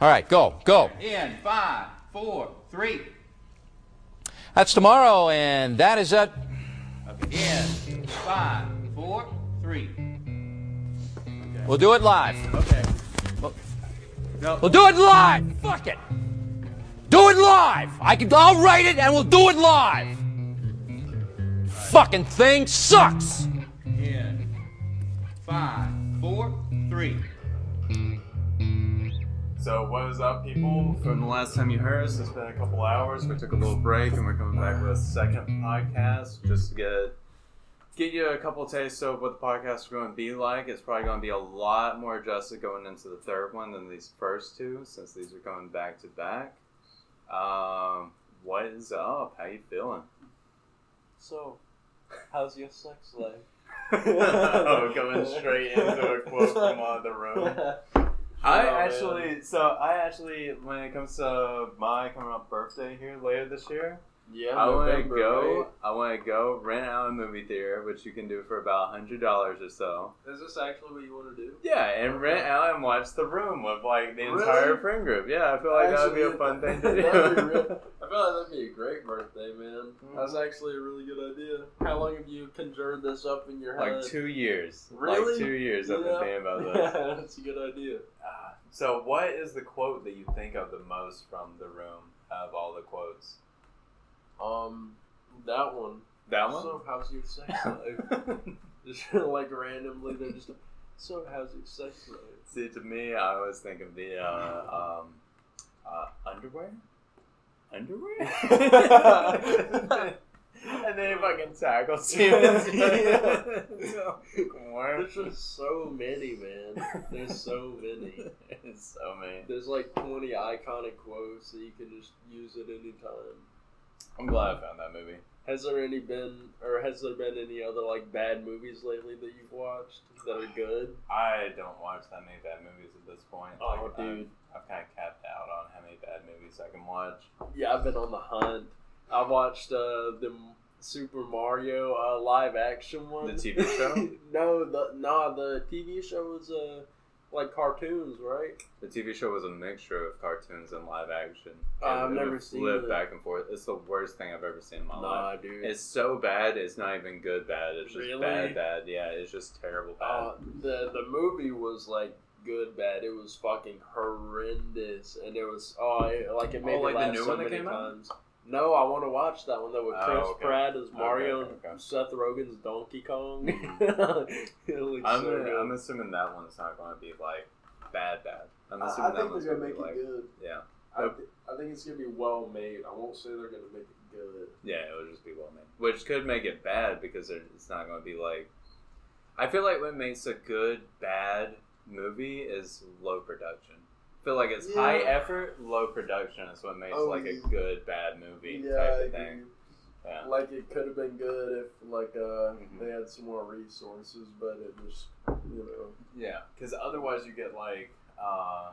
All right, go, go. In five, four, three. That's tomorrow, and that is it. Okay. In five, four, three. We'll do it live. Okay. We'll do it live. Fuck it. Do it live. I can. I'll write it, and we'll do it live. Fucking thing sucks. In five, four, three. So what is up, people? From the last time you heard us, it's been a couple hours. We took a little break, and we're coming back with a second podcast just to get get you a couple tastes of what the podcast is going to be like. It's probably going to be a lot more adjusted going into the third one than these first two, since these are going back to back. Um, what is up? How you feeling? So, how's your sex life? oh, going straight into a quote from uh, the room. I Oh, man. actually, so I actually, when it comes to my coming up birthday here later this year, yeah, I want to go. right? I want to go rent out a movie theater, which you can do for about hundred dollars or so. Is this actually what you want to do? Yeah, and rent out and watch The Room with like the Really? entire friend group. Yeah, I feel like that would be a fun thing to do. That'd be real- I feel like that'd be a great birthday, man. Mhm. That's actually a really good idea. How long have you conjured this up in your head? like two years. Really? Like two years I've been thinking about this. Yeah, that's a good idea. Ah, so, what is the quote that you think of the most from The Room of all the quotes? Um, that one. That one. So, how's your sex life? just like randomly, they're just. So, how's your sex life? See, to me, I always think of the uh, um, uh, underwear. Underwear. and then he fucking tackles you. Yeah. There's just so many, man. There's so many. So many. There's like 20 iconic quotes that you can just use at any time. I'm glad I found that movie. Has there any been, or has there been any other like bad movies lately that you've watched that are good? I don't watch that many bad movies at this point. Oh, Like, dude. I've, I've kind of capped out on how many bad movies I can watch. Yeah, I've been on the hunt. I watched uh, the Super Mario uh, live action one. The TV show? no, the nah, the TV show was uh like cartoons, right? The TV show was a mixture of cartoons and live action. Uh, I've never seen it. back and forth. It's the worst thing I've ever seen in my life. Dude. It's so bad. It's not even good bad. It's just Really? bad bad. Yeah, it's just terrible bad. Uh, the the movie was like good bad. It was fucking horrendous, and it was oh it, like it made Oh, me like the new so one that many came out? Times. No, I want to watch that one though with Oh, Chris okay. Pratt as Mario Okay, okay. and Seth Rogen's Donkey Kong. I'm, so good. I'm assuming that one's not going to be like bad bad. I'm assuming I that think one's they're gonna gonna make be it like good. yeah I, th- I think it's gonna be well made. I won't say they're gonna make it good. yeah it'll just be well made, which could make it bad because it's not going to be like. I feel like what makes a good bad movie is low production. Feel like it's high effort, low production is what makes Oh, like a good bad movie Yeah, type of thing. Yeah. Like it could have been good if like uh Mhm. they had some more resources, but it just you know. Yeah, because otherwise you get like uh,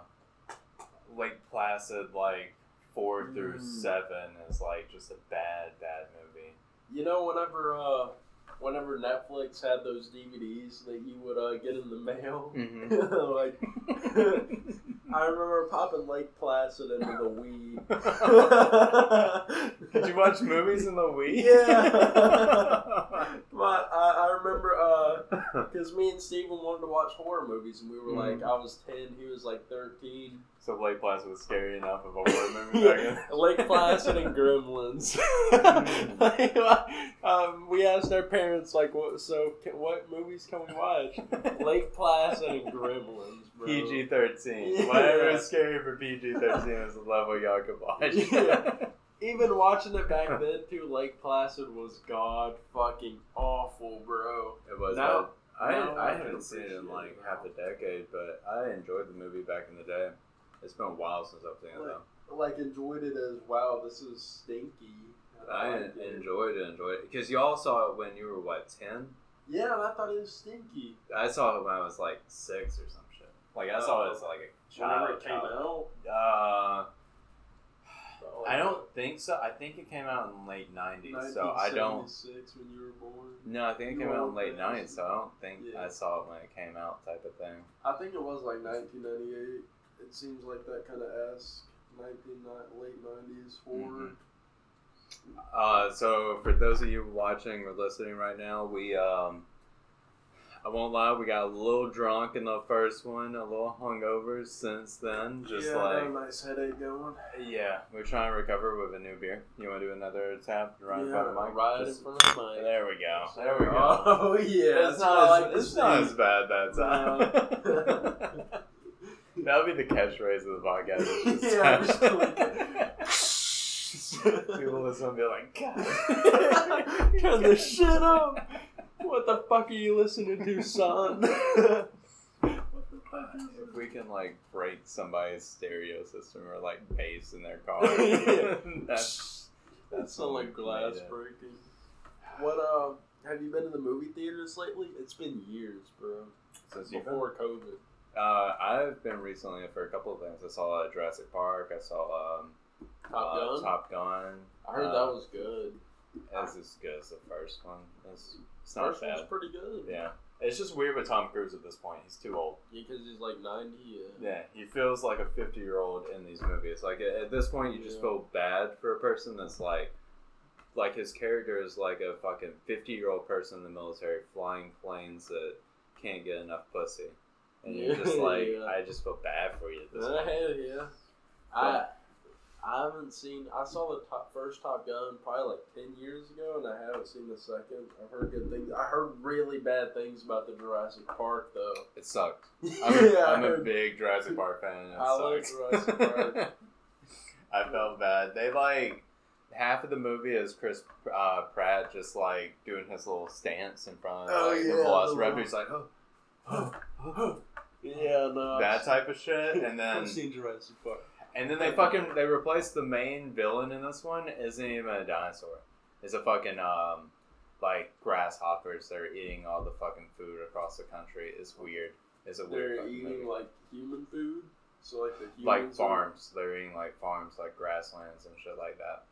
Lake Placid, like four through Mm. seven is like just a bad, bad movie. You know, whenever uh, whenever Netflix had those DVDs that you would uh, get in the mail, Mhm. like I remember popping Lake Placid into the Wii. Did you watch movies in the Wii? Yeah. But I, I remember because me and Steven wanted to watch horror movies, and we were like, Mhm. I was ten, he was like thirteen. so Lake Placid was scary enough of a horror movie back Yeah, then. Lake Placid and Gremlins. um, we asked our parents like, what, so what movies can we watch? Lake Placid and Gremlins. PG thirteen. Yeah. Whatever is scary for PG thirteen is the level y'all could watch. Yeah. Even watching it back then too, Lake Placid was god fucking awful, bro. It was. Now- I I I haven't seen it in like it half a decade, but I enjoyed the movie back in the day. It's been a while since I've seen it though. like enjoyed it as wow. This is stinky. I it. enjoyed it, enjoyed it because y'all saw it when you were what ten. Yeah, and I thought it was stinky. I saw it when I was like six or some shit. Like I saw it as like a child. Whenever it came child. out, Uh, I don't think so. I think it came out in late nineties, so I don't. 1976 when you were born. No, I think it came out in late nineties, so I don't think Yeah. I saw it when it came out, type of thing. I think it was like 1998. it seems like that kind of esque nineteen ni- late nineties horror. Mhm. Uh, so for those of you watching or listening right now, we um, I won't lie, we got a little drunk in the first one, a little hungover since then. Just yeah, like a nice headache going. yeah, we're trying to recover with a new beer. You want to do another tap right in yeah, front of the right Just- in front of the mic. there we go. There we go. Oh yeah, it's that's what I not, as, to it's not as bad that time. That'll be the catchphrase of the podcast. Just Yeah, People listen and be like, God. Turn this shit up. What the fuck are you listening to, son? what the fuck If we can like break somebody's stereo system or like bass in their car, Yeah. that's That sound like glass breaking. What uh have you been to the movie theaters lately? It's been years, bro. Since you've been- Before COVID. Uh, I've been recently for a couple of things. I saw uh, Jurassic Park. I saw um, Top uh, Gun. Top Gun. I heard uh, that was good. It's as good as the first one. It's, it's not First one's pretty good. Yeah, it's just weird with Tom Cruise at this point. He's too old. Because he's like ninety. Yeah. Yeah, he feels like a fifty-year-old in these movies. Like at this point, you just Yeah. feel bad for a person that's like, like his character is like a fucking fifty-year-old person in the military flying planes that can't get enough pussy, and you're just like, Yeah. I just feel bad for you. At this Uh, point. hell yeah. I I haven't seen. I saw the top, first Top Gun probably like ten years ago, and I haven't seen the second. I've heard good things. I heard really bad things about the Jurassic Park though. It sucked. I'm, a, yeah, I'm a big Jurassic Park fan. I like. Jurassic Park. I felt bad. They like half of the movie is Chris uh, Pratt just like doing his little stance in front of Oh, like, yeah, the Velociraptor. He's like, oh, yeah, no. that type of shit. And then I've seen Jurassic Park. And then they fucking they replaced the main villain in this one isn't even a dinosaur. It's a fucking um like grasshoppers. They're eating all the fucking food across the country. It's weird. It's a weird. They're eating movie. like human food, so like the like humans are- farms. They're eating like farms, like grasslands and shit like that.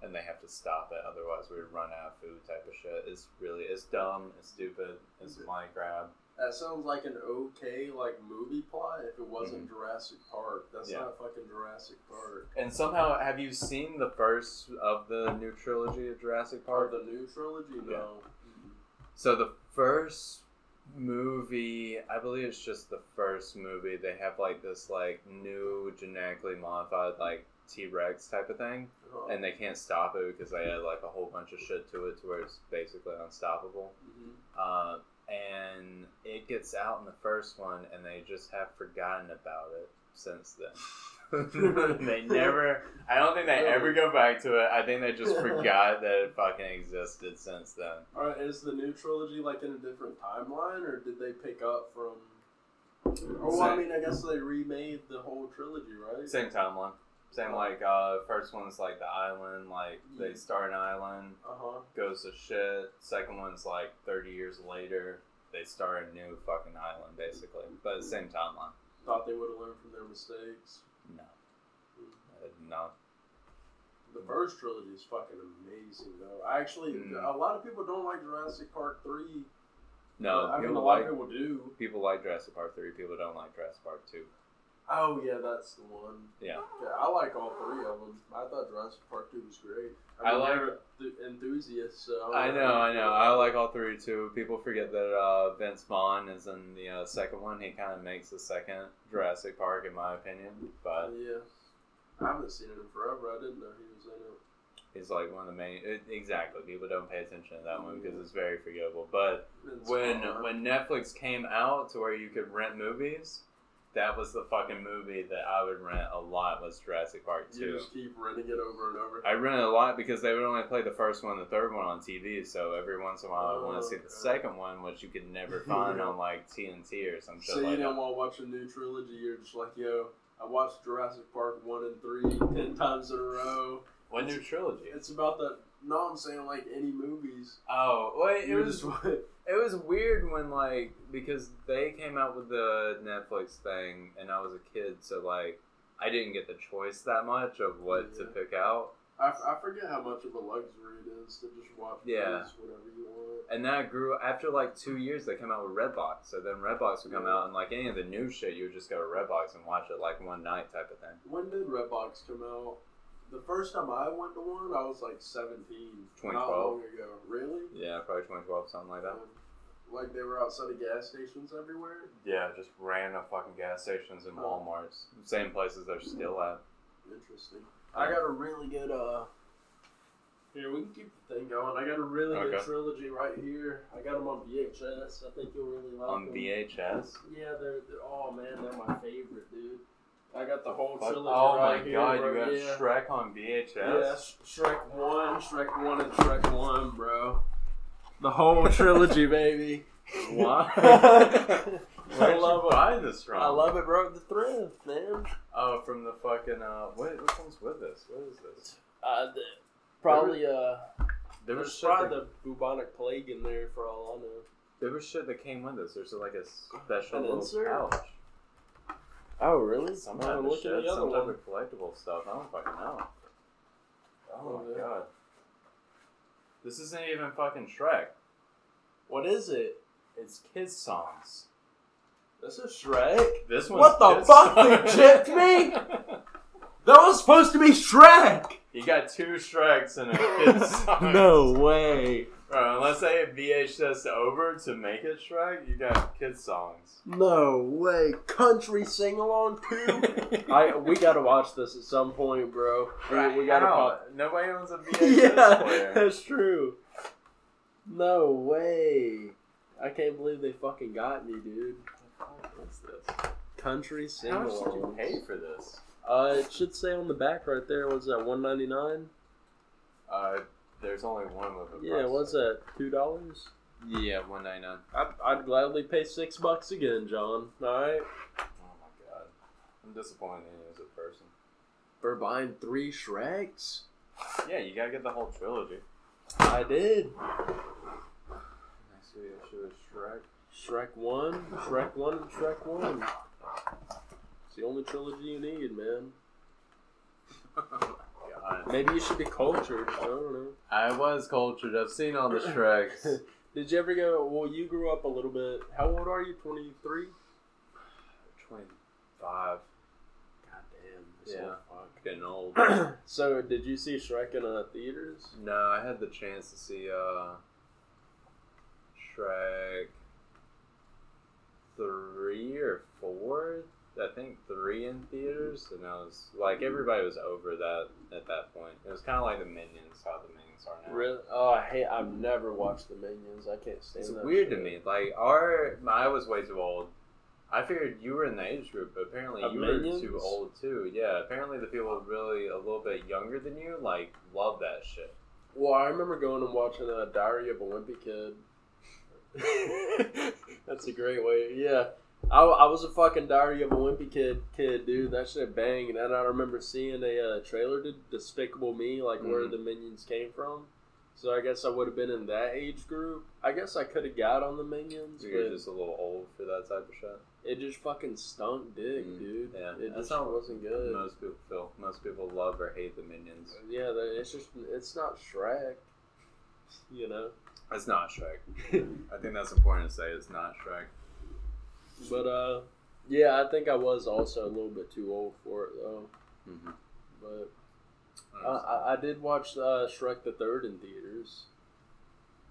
And they have to stop it, otherwise we would run out of food. Type of shit. It's really it's dumb. It's stupid. It's a money grab. That sounds like an okay like movie plot if it wasn't Jurassic Park. That's Mm-hmm. Yeah. not fucking Jurassic Park. And somehow, have you seen the first of the new trilogy of Jurassic Park? of the new trilogy, Yeah. no. So the first movie, I believe it's just the first movie. They have like this like new genetically modified like T Rex type of thing. Uh, and they can't stop it because they add like a whole bunch of shit to it to where it's basically unstoppable. mhm. Uh, and it gets out in the first one, and they just have forgotten about it since then. they never. I don't think they ever go back to it. I think they just forgot that it fucking existed since then. All right, is the new trilogy like in a different timeline, or did they pick up from? Oh, well, I mean, I guess they remade the whole trilogy, right? Same timeline. Same like uh, first one's like the island, like they start an island, Uh huh. goes to shit. Second one's like 30 years later, they start a new fucking island, basically. But same timeline. Thought they would have learned from their mistakes. No. Uh, No. The first trilogy is fucking amazing, though. I actually, Mm. a lot of people don't like Jurassic Park three. No, I mean, a lot like, of people do. people like Jurassic Park 3, people don't like Jurassic Park 2. Oh yeah, that's the one. Yeah. Yeah, I like all three of them. I thought Jurassic Park two was great. I mean, like- they're th- enthusiasts. So I know, I know. I like all three too. People forget that uh, Vince Vaughn is in the uh, second one. He kind of makes the second Jurassic Park, in my opinion. But yeah, I haven't seen it in forever. I didn't know he was in it. he's like one of the main. It, exactly. People don't pay attention to that one because it's very forgettable. But Vince when Vaughn. when Netflix came out to where you could rent movies, that was the fucking movie that I would rent a lot. Was Jurassic Park you two. just keep renting it over and over. I rented a lot because they would only play the first one, and the third one on TV. So every once in a while, I want Oh, to see the oh, second one, which you could never find Yeah. on like TNT or some shit so you like don't want to watch a new trilogy. You're just like, yo, I watched Jurassic Park one and three ten times in a row. What new trilogy? It's about that. No, I'm saying like any movies. Oh, wait, it You're was just was weird when like because they came out with the Netflix thing, and I was a kid, so like I didn't get the choice that much of what to pick out. I forget how much of a luxury it is to just watch Yeah. movies whenever you want. And that grew after like two years. They came out with Redbox, so then Redbox would come Yeah. out, and like any of the new shit, you would just go to Redbox and watch it like one night type of thing. When did Redbox come out? The first time I went to one, I was like 17. Not 2012. long ago. Really? Yeah, probably 2012, something like that. Um, like they were outside of gas stations everywhere? Yeah, just random fucking gas stations and Oh. WalMarts, same places they're still at. Interesting. I got a really good, uh. Here, we can keep the thing going. I got a really good trilogy right here. I got them on VHS. I think you'll really like On them. On VHS. Yeah, they're, they're oh man, they're my favorite, dude. I got the whole trilogy oh right my here. god, bro. you got yeah. Shrek on VHS. Yeah, Shrek one, Shrek one, and Shrek one, bro. The whole trilogy, baby. Why? I love you it. buy this from? I love it, bro. The thrift, man. Oh, from the fucking uh, what? Which one's with this? What is this? Uh, the, probably uh, There was there's shit. probably That, the bubonic plague in there for all I know. there was shit that came with this. There's like a special An little insert? pouch. Oh, really? Some Oh, type of look at shit. the other Some type of collectible stuff. I don't fucking know. Oh Oh, my yeah. god. This isn't even fucking Shrek. What is it? It's kids songs. This is Shrek. This one. What the fuck? They chipped me? That was supposed to be Shrek. You got two Shreks and a kids song. No way. Bro, unless they had VHS over to make it Shrek, you got kids songs. No way. Country sing along too. I we gotta watch this at some point, bro. We, we gotta pop. Nobody owns a VHS Yeah, player. that's true. No way. I can't believe they fucking got me, dude. What's this? Country sing How much did you pay for this? Uh, it should say on the back right there. Was that one ninety nine? Uh, there's only one with a Yeah, price what's tag. that? Two dollars? Yeah, one ninety nine. I'd, I'd gladly pay six bucks again, John. All right, Oh my god, I'm disappointed in you as a person. for buying three Shreks. Yeah, you gotta get the whole trilogy. I did. Next video show is Shrek. Shrek one, Shrek one, and Shrek one. It's the only trilogy you need, man. God. Maybe you should be cultured. I don't know. I was cultured. I've seen all the Shreks. Did you ever go? Well, you grew up a little bit. How old are you? Twenty three. Twenty-five. God damn. Yeah. Getting old. so, did you see Shrek in uh, theaters? No, I had the chance to see uh, Shrek three or four. I think three in theaters, and I was like, hmm. everybody was over that at that point. It was kind of like the Minions, how the Minions are now. Really? Oh, I hate. I've never watched the Minions. I can't stand. It's weird to me. Like our, I was way too old. I figured you were in the age group, but apparently Of you Minions? were too old too. Yeah, apparently the people really a little bit younger than you like love that shit. Well, I remember going and watching a Diary of a Wimpy Kid. That's a great way. Yeah, I, I was a fucking Diary of a Wimpy Kid kid, dude. That shit bang. And then I remember seeing a uh, trailer to Despicable Me, like where Mhm. the minions came from. So I guess I would have been in that age group. I guess I could have got on the minions, You're just a little old for that type of shit. it just fucking stunk dick, Mm, dude. yeah. it That's just wasn't good. Most people feel. Most people love or hate the minions. Yeah, it's just it's not Shrek. You know. It's not Shrek. I think that's important to say. It's not Shrek. But uh, yeah, I think I was also a little bit too old for it though. Mm-hmm. But I, I, I did watch uh, Shrek the Third in theaters.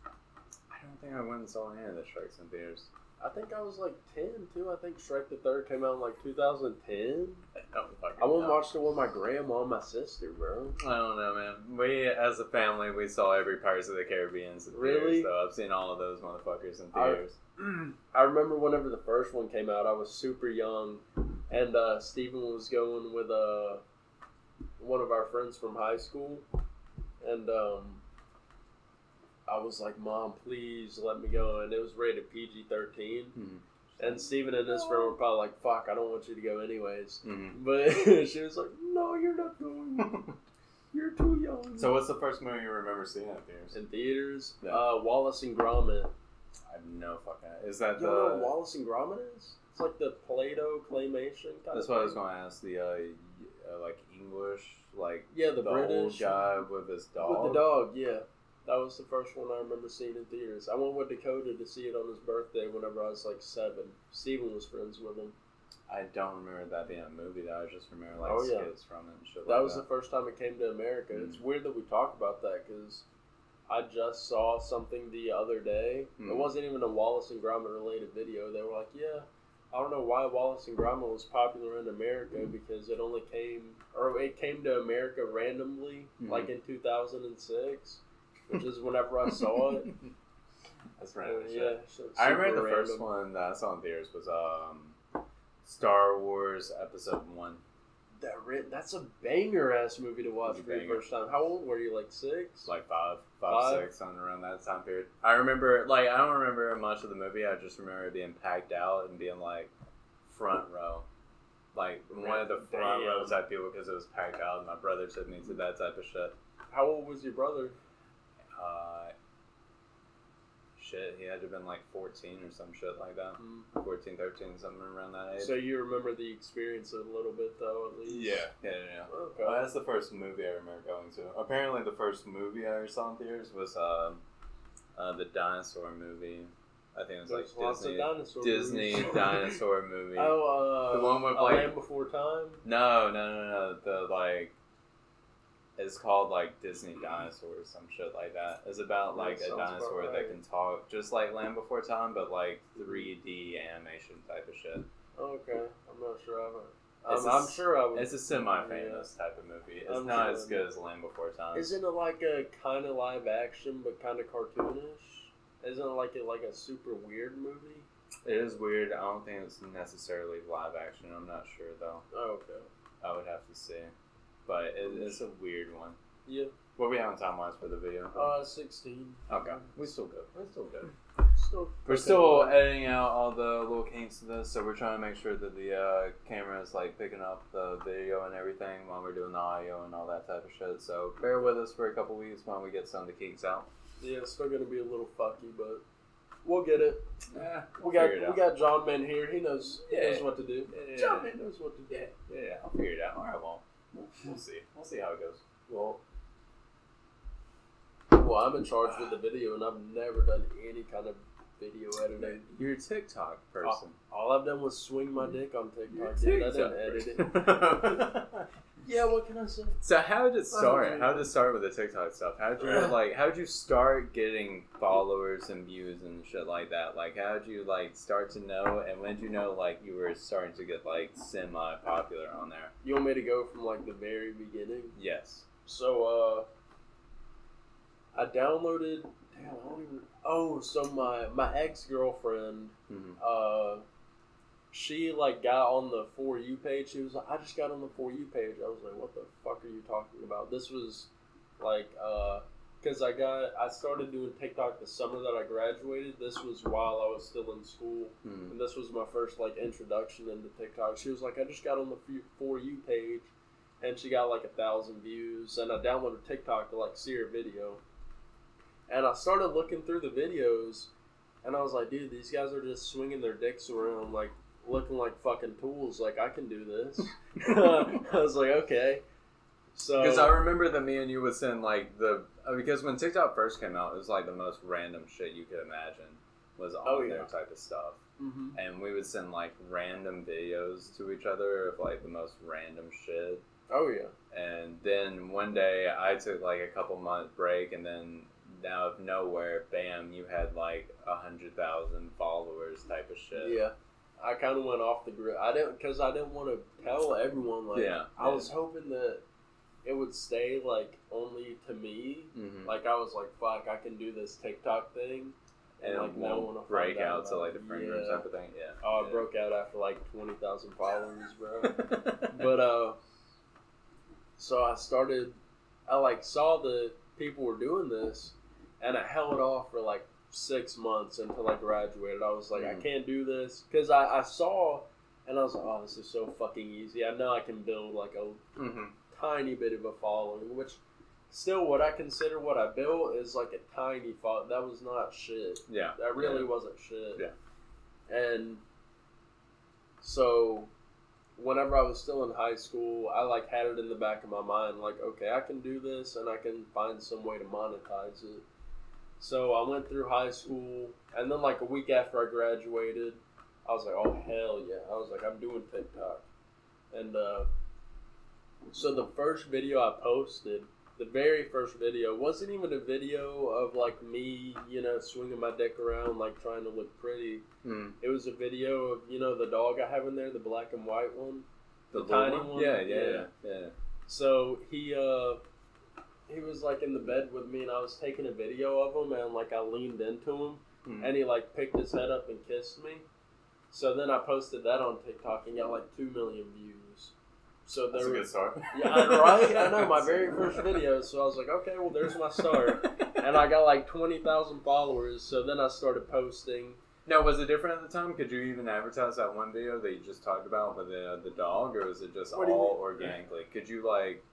I don't think I went and saw any of the Shreks in theaters. I think I was like ten too. I think Shrek the Third came out in like 2010. I don't went and watched it with my grandma and my sister, bro. I don't know, man. We, as a family, we saw every Pirates of the Caribbean in theaters, Really? So I've seen all of those motherfuckers in theaters. I remember whenever the first one came out, I was super young, and uh, Steven was going with uh, one of our friends from high school, and um, I was like, "Mom, please let me go," and it was rated PG thirteen. Mhm. And Steven and his friend were probably like, "Fuck, I don't want you to go anyways." Mhm. But she was like, "No, you're not going. You're too young." so, what's the first movie you remember seeing in theaters? in theaters, Yeah. uh, Wallace and Gromit. I have no fucking. Is that You know what the? Wallace and Gromit is? It's like the Play-Doh claymation. Kind That's of what I was going to ask. The uh, uh, like English, like Yeah, the the British old guy with his dog. with the dog. Yeah, that was the first one I remember seeing in theaters. I went with Dakota to see it on his birthday whenever I was like seven. Steven was friends with him. I don't remember that being a movie. Though. I just remember like Oh, yeah. skits from it and shit That like was the first time it came to America. Mm. It's weird that we talk about that because I just saw something the other day. Mm. It wasn't even a Wallace and Gromit related video. They were like, "Yeah, I don't know why Wallace and Gromit was popular in America because it only came or it came to America randomly, Mhm. like in 2006, which is whenever I saw it. That's Uh, random. yeah, so I remember the first one that I saw in theaters was um, Star Wars Episode One. That that's a banger ass movie to watch for the first time. How old were you? Like six? like five, five, Five? six, something around that time period. I remember, like, I don't remember much of the movie. I just remember it being packed out and being like front row, like one of the front Damn. row type people because it was packed out. And my brother took me to that type of shit. How old was your brother? Uh, shit, he had to have been like fourteen or some shit like that. Mm. 14, 13, something around that age. So you remember the experience a little bit though, at least. yeah, yeah, yeah. yeah. Okay. Well, that's the first movie I remember going to. Apparently, the first movie I ever saw in theaters was um, uh, the dinosaur movie. I think it was There's like Disney. dinosaur Disney movies. dinosaur movie. Oh, uh, The one with, like- Land Before Time. No, no, no, no. The like, it's called like Disney dinosaurs, or some shit like that. It's about That like a sounds about dinosaur that can talk, just like Land Before Time, but like 3D animation type of shit. Okay, I'm not sure. I haven't. a I'm, sure I would. It's a semi-famous type of movie. It's I'm not sure. as good as Land Before Time. Isn't it like a kind of live action but kind of cartoonish? Isn't it like a like a super weird movie? It is weird. I don't think it's necessarily live action. I'm not sure though. Oh, okay. I would have to see, but it, it's a weird one. Yeah. What we have on time wise for the video? Uh, sixteen. okay, we're still good. We're still good. Still. We're okay. still editing out all the little kinks of this, so we're trying to make sure that the uh, camera is like picking up the video and everything while we're doing the audio and all that type of shit. So bear with us for a couple weeks while we get some of the kinks out. Yeah, it's still gonna be a little fucky, but we'll get it. Yeah, We got we out. got John Man here. He knows he Yeah. knows what to do. Yeah. John Man knows what to do. Yeah, yeah, yeah. I'll figure it out. All right, well, we'll, see. We'll see how it goes. Well, well, I'm in charge with the video, and I've never done any kind of video editing. You're a TikTok person. All I've done was swing my dick on TikTok. You're a TikTok. I didn't edit it. person. Yeah, what can I say? So how did it start? How did it start with the TikTok stuff? How did you like? How did you start getting followers and views and shit like that? Like, how did you like start to know? And when did you know like you were starting to get like semi popular on there? You want me to go from like the very beginning? Yes. So, uh, I downloaded. Damn, I don't even. Oh, so my my ex girlfriend, hmm uh, she like got on the for you page. She was like, I just got on the for you page. I was like, what the fuck are you talking about? This was like, uh, because I got I started doing TikTok the summer that I graduated. This was while I was still in school. hmm And this was my first like introduction into TikTok. She was like, I just got on the for you page, and she got like a thousand views. And I downloaded TikTok to like see her video, and I started looking through the videos, and I was like, dude, these guys are just swinging their dicks around like looking like fucking tools. Like I can do this. I was like, okay. So Because I remember that me and you would send like the uh, because when TikTok first came out, it was like the most random shit you could imagine was on Oh, there type of stuff. Mhm. and we would send like random videos to each other of like the most random shit. oh yeah. And then one day I took like a couple month break, and then out of nowhere, bam, you had like a hundred thousand followers type of shit. Yeah, I kind of went off the grid. I didn't because I didn't want to tell everyone. Like, Yeah, I yeah. was hoping that it would stay like only to me. hmm Like I was like, fuck, I can do this TikTok thing, and like, no one will break out out to like the friend group Yeah. type of thing. Yeah. oh, I broke out after like twenty thousand followers, bro. but uh, so I started. I like saw that people were doing this, and I held off for like six months until I graduated. I was like, I Mhm. can't do this because I, I saw, and I was like, oh, this is so fucking easy. I know I can build like a hmm tiny bit of a following, which still what I consider what I built is like a tiny following. That was not shit. Yeah. That really Yeah. wasn't shit. Yeah. And so whenever I was still in high school, I like had it in the back of my mind, like, okay, I can do this and I can find some way to monetize it. So I went through high school, and then like a week after I graduated, I was like, oh hell yeah! I was like, I'm doing TikTok, and uh, so the first video I posted, the very first video, wasn't even a video of like me, you know, swinging my dick around, like trying to look pretty. Hmm. It was a video of you know the dog I have in there, the black and white one. The little tiny one? Yeah, yeah, Yeah. yeah. yeah. So he uh he was like in the bed with me and I was taking a video of him and like I leaned into him Hmm. and he like picked his head up and kissed me. So then I posted that on TikTok and got like two million views. So That's there a good start. yeah, right? I know my very first video. So I was like, okay, well, there's my start, and I got like twenty thousand followers. So then I started posting. Now, was it different at the time? Could you even advertise that one video that you just talked about with the the dog, or was it just all organically? Could you like,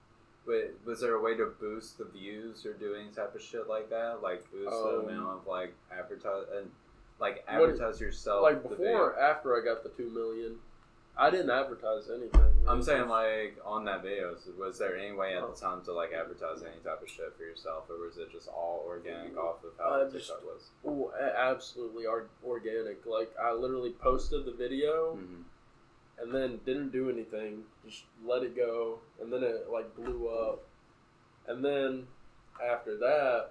wait, was there a way to boost the views or do any type of shit like that? Like boost the Um, amount of like advertise and like What- advertise yourself. Like before, or after I got the two million, I didn't advertise anything. I'm saying like on that video, so was there any way at Oh. the time to like advertise any type of shit for yourself, or was it just all organic off of how Uh, the just- TikTok was? Ooh, a- absolutely or- organic. Like I literally posted the video hmm and then didn't do anything. Just let it go, and then it like blew up. And then after that,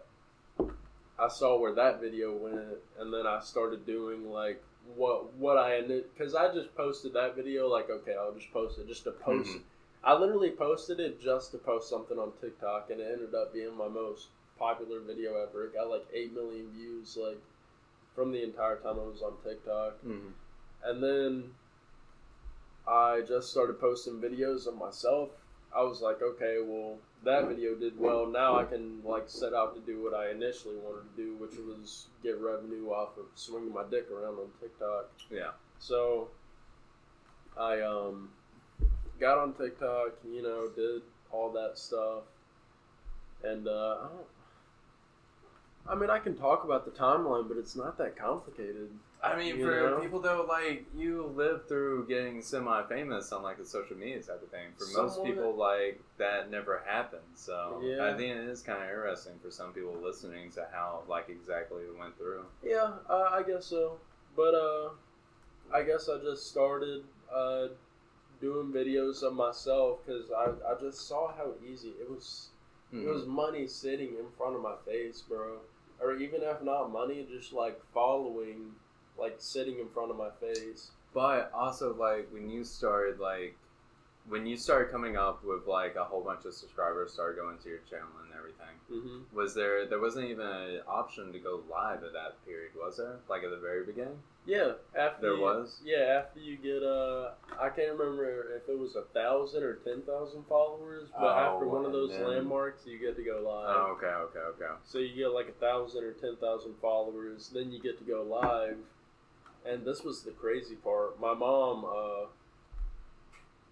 I saw where that video went, and then I started doing like what what I ended because I just posted that video like okay I'll just post it just to post. Mhm. I literally posted it just to post something on TikTok, and it ended up being my most popular video ever. It got like eight million views like from the entire time I was on TikTok. hmm And then I just started posting videos of myself. I was like, okay, well, that video did well. Now I can like set out to do what I initially wanted to do, which was get revenue off of swinging my dick around on TikTok. Yeah. So I um got on TikTok, you know, did all that stuff, and uh, I don't. I mean, I can talk about the timeline, but it's not that complicated. I mean, You for know? people though, like you live through getting semi-famous on like the social media type of thing. For most people, like that never happens. So Yeah. I think it is kind of interesting for some people listening to how like exactly it went through. Yeah, uh, I guess so. But uh, I guess I just started uh, doing videos of myself because I, I just saw how easy it was. It was money sitting in front of my face, bro. Or even if not money, just like following, like sitting in front of my face. But also, like when you started, like when you started coming up with like a whole bunch of subscribers started going to your channel and everything, Mm-hmm. was there there wasn't even an option to go live at that period, was there? Like at the very beginning, Yeah, after there you, was. Yeah, after you get uh, I can't remember if it was a thousand or ten thousand followers, but Oh, after one of those then- landmarks, you get to go live. Oh, okay, okay, okay. So you get like a thousand or ten thousand followers, then you get to go live. And this was the crazy part. My mom, uh,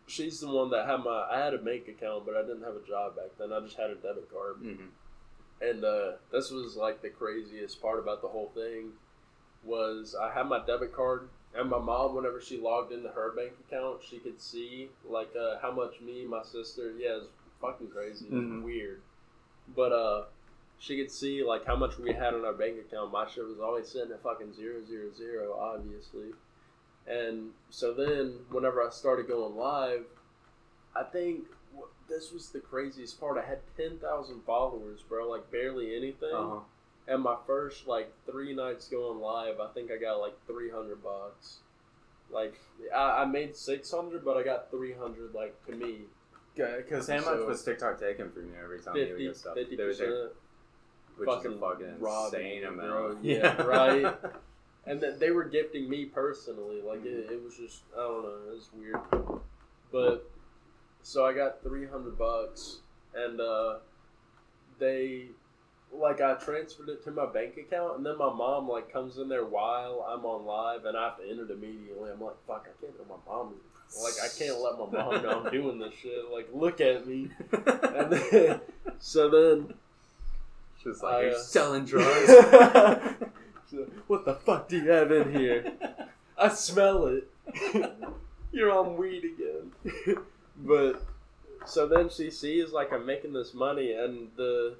she's the one that had my. I had a bank account, but I didn't have a job back then. I just had a debit card. hmm And uh, this was like the craziest part about the whole thing was I had my debit card and my mom whenever she logged into her bank account she could see like uh, how much me my sister yeah it's fucking crazy it's Mhm. weird but uh she could see like how much we had on our bank account my shit was always sitting at fucking zero zero zero obviously and so then whenever I started going live I think this was the craziest part I had 10,000 followers bro like barely anything Uh-huh. and my first like three nights going live, I think I got like three hundred bucks. Like I, I made six hundred, but I got three hundred like to me. Because how much was TikTok taking from you every time you would 50 get stuff? 50 take- percent. Which is a fucking fucking insane amount. bro. Yeah, right. And then they were gifting me personally. Like it, it was just I don't know, it was weird. But so I got three hundred bucks, and uh, they like I transferred it to my bank account, and then my mom like comes in there while I'm on live, and I have to enter it immediately. I'm like, fuck, I can't let my mom. Like I can't let my mom know I'm doing this shit. Like look at me. And then, so then Just like I, you're uh, selling drugs. What the fuck do you have in here? I smell it. you're on weed again. but so then she sees like I'm making this money, and the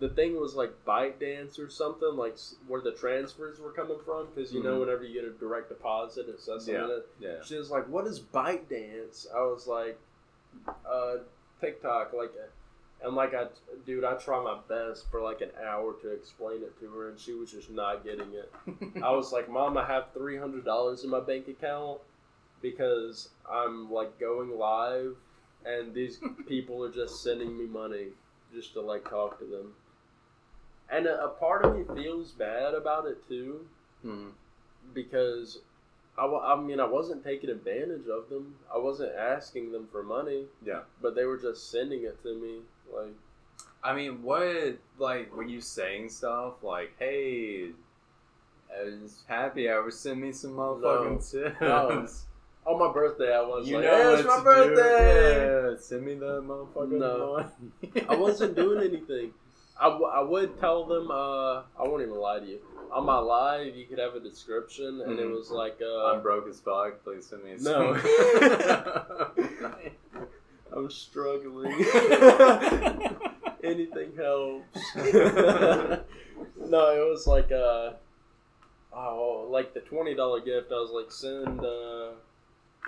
the thing was like ByteDance or something, like where the transfers were coming from, because you know Mhm. whenever you get a direct deposit, it says something. Yeah. She was like, "What is ByteDance?" I was like, "Uh, TikTok." Like, and like I, dude, I try my best for like an hour to explain it to her, and she was just not getting it. I was like, "Mom, I have three hundred dollars in my bank account because I'm like going live, and these people are just sending me money just to like talk to them." And a, a part of me feels bad about it too Mhm. because I, I mean I wasn't taking advantage of them. I wasn't asking them for money. Yeah. But they were just sending it to me. Like I mean, what like were you saying stuff like, "Hey, I was happy I hour, send me some motherfucking tips." No. on my birthday, I was You like, know "Hey, it's my birthday." Yeah, send me the motherfucking No. I wasn't doing anything. I, w- I would tell them. Uh, I won't even lie to you. On my live, you could have a description, and it Mhm. was like, uh, I'm broke as fuck. Please send me a No. some- I'm struggling. Anything helps. no, it was like uh oh like the twenty dollar gift. I was like send uh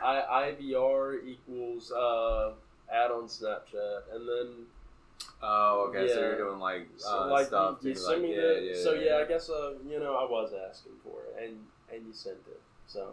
I IVR equals uh add on Snapchat and then oh, okay. So Yeah. you're doing like, so, uh, like stuff. you, you to, send like, me yeah, the yeah, so yeah, yeah, I guess uh you know I was asking for it and and you sent it so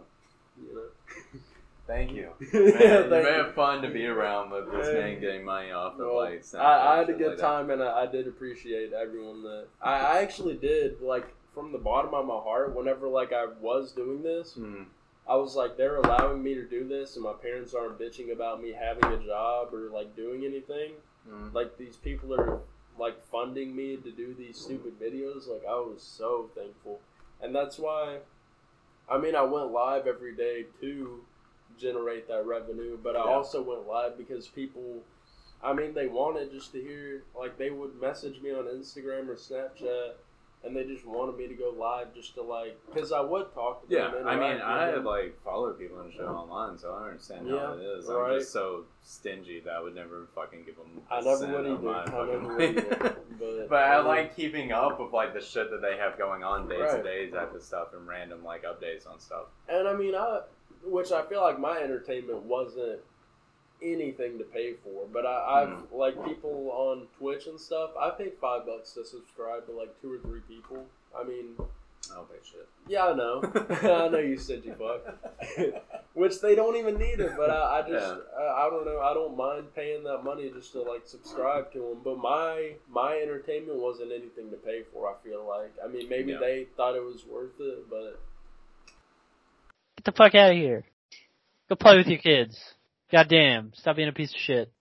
you know Thank you. Man, thank you you. fun to be around with this Yeah. man getting money off of Well, like. I, I had a good like that. time and I, I did appreciate everyone that I, I actually did like from the bottom of my heart whenever like I was doing this Mhm. I was like they're allowing me to do this and my parents aren't bitching about me having a job or like doing anything Mhm. like these people are like funding me to do these stupid videos like I was so thankful and that's why I mean I went live every day to generate that revenue but I Yeah. also went live because people I mean they wanted just to hear like they would message me on Instagram or Snapchat and they just wanted me to go live just to like because I would talk to Yeah, them I mean, I them. like follow people and shit online, so I understand Yeah, how it is. I'm just so stingy that I would never fucking give them. I never would either I never would either but, But I um, like keeping up with like the shit that they have going on day to Right. day type of stuff and random like updates on stuff. And I mean, I, which I feel like my entertainment wasn't anything to pay for, but I, I've Mm. like people on Twitch and stuff. I paid five bucks to subscribe to like two or three people. I mean, I don't pay shit. yeah, I know, I know you said you fuck, which they don't even need it. But I, I just, Yeah. I, I don't know. I don't mind paying that money just to like subscribe to them. But my my entertainment wasn't anything to pay for. I feel like. I mean, maybe Yeah. they thought it was worth it, but The fuck out of here. Go play with your kids. Goddamn. Stop being a piece of shit.